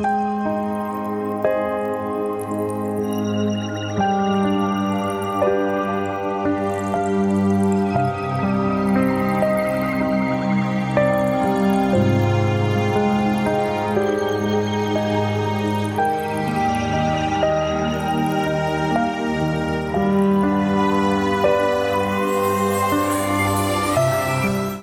Música